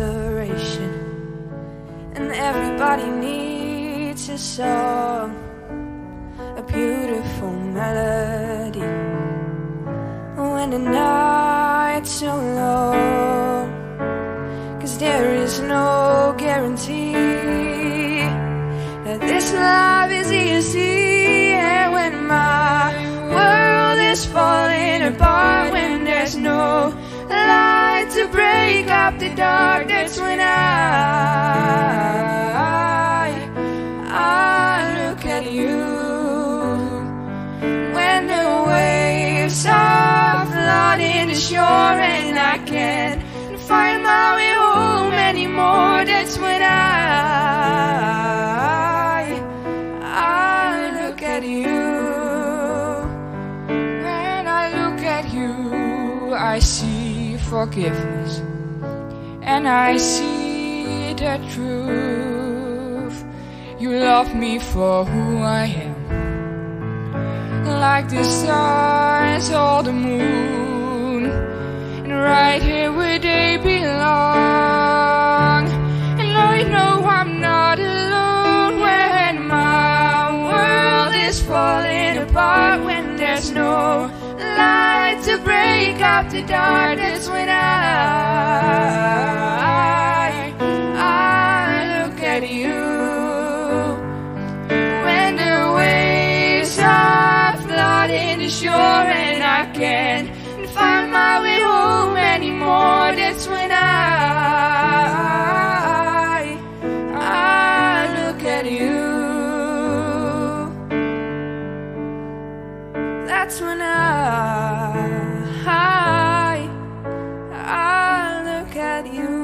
inspiration, and everybody needs a song, a beautiful melody. When the night's so long, cause there is no guarantee that this love is easy, and when my world is falling apart, when there's no love to break up the darkness when I, I look at you. When the waves are flooding the shore and I can't find my way home anymore, that's when I, I look at you. When I look at you, I see forgiveness and I see the truth. You love me for who I am like the stars or the moon. And right here where they belong. And I know I'm not alone when my world is falling apart. When there's no break up the dark, that's when I, I look at you. When the waves are flooding the shore and I can't find my way home anymore, that's when I, I look at you. That's when I high, I look at you.